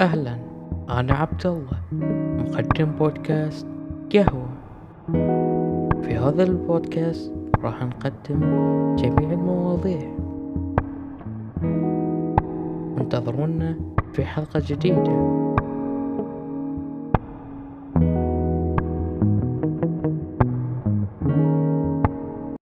أهلا أنا عبد الله مقدم بودكاست قهوة في هذا البودكاست راح نقدم جميع المواضيع. انتظرونا في حلقة جديدة.